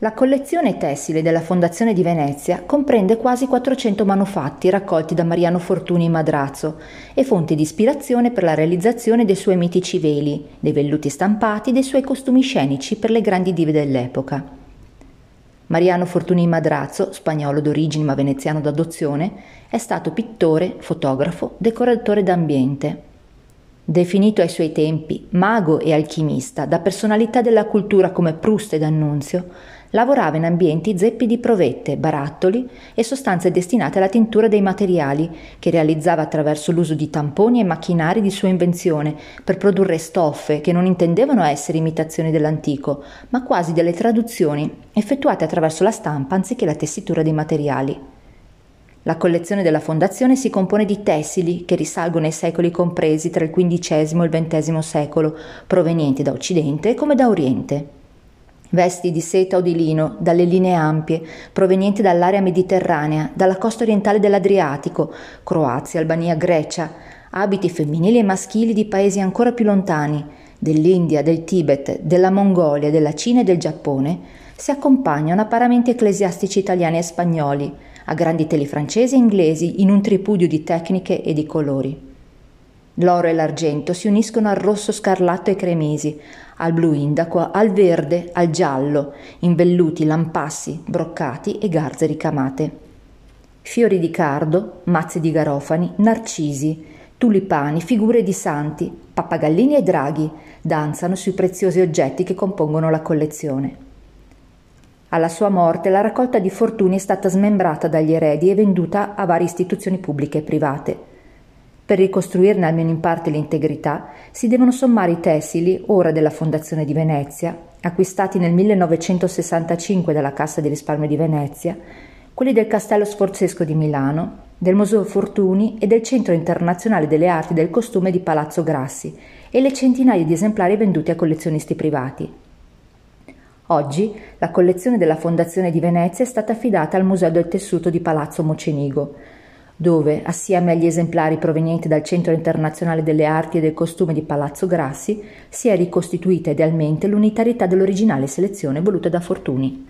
La collezione tessile della Fondazione di Venezia comprende quasi 400 manufatti raccolti da Mariano Fortuni in Madrazzo e fonti di ispirazione per la realizzazione dei suoi mitici veli, dei velluti stampati, dei suoi costumi scenici per le grandi dive dell'epoca. Mariano Fortuni in Madrazzo, spagnolo d'origine ma veneziano d'adozione, è stato pittore, fotografo, decoratore d'ambiente. Definito ai suoi tempi mago e alchimista da personalità della cultura come Proust ed Annunzio, Lavorava in ambienti zeppi di provette, barattoli e sostanze destinate alla tintura dei materiali, che realizzava attraverso l'uso di tamponi e macchinari di sua invenzione per produrre stoffe che non intendevano essere imitazioni dell'antico, ma quasi delle traduzioni effettuate attraverso la stampa anziché la tessitura dei materiali. La collezione della Fondazione si compone di tessili che risalgono ai secoli compresi tra il XV e il XX secolo, provenienti da Occidente come da Oriente. Vesti di seta o di lino, dalle linee ampie, provenienti dall'area mediterranea, dalla costa orientale dell'Adriatico, Croazia, Albania, Grecia, abiti femminili e maschili di paesi ancora più lontani, dell'India, del Tibet, della Mongolia, della Cina e del Giappone, si accompagnano a paramenti ecclesiastici italiani e spagnoli, a grandi teli francesi e inglesi in un tripudio di tecniche e di colori. L'oro e l'argento si uniscono al rosso scarlatto e cremisi, al blu indaco, al verde, al giallo, in velluti, lampassi, broccati e garze ricamate. Fiori di cardo, mazze di garofani, narcisi, tulipani, figure di santi, pappagallini e draghi danzano sui preziosi oggetti che compongono la collezione. Alla sua morte la raccolta di fortuni è stata smembrata dagli eredi e venduta a varie istituzioni pubbliche e private. Per ricostruirne almeno in parte l'integrità si devono sommare i tessili, ora della Fondazione di Venezia, acquistati nel 1965 dalla Cassa di risparmio di Venezia, quelli del Castello Sforzesco di Milano, del Museo Fortuni e del Centro Internazionale delle Arti del Costume di Palazzo Grassi e le centinaia di esemplari venduti a collezionisti privati. Oggi la collezione della Fondazione di Venezia è stata affidata al Museo del Tessuto di Palazzo Mocenigo, dove, assieme agli esemplari provenienti dal Centro Internazionale delle Arti e del Costume di Palazzo Grassi, si è ricostituita idealmente l'unitarietà dell'originale selezione voluta da Fortuni.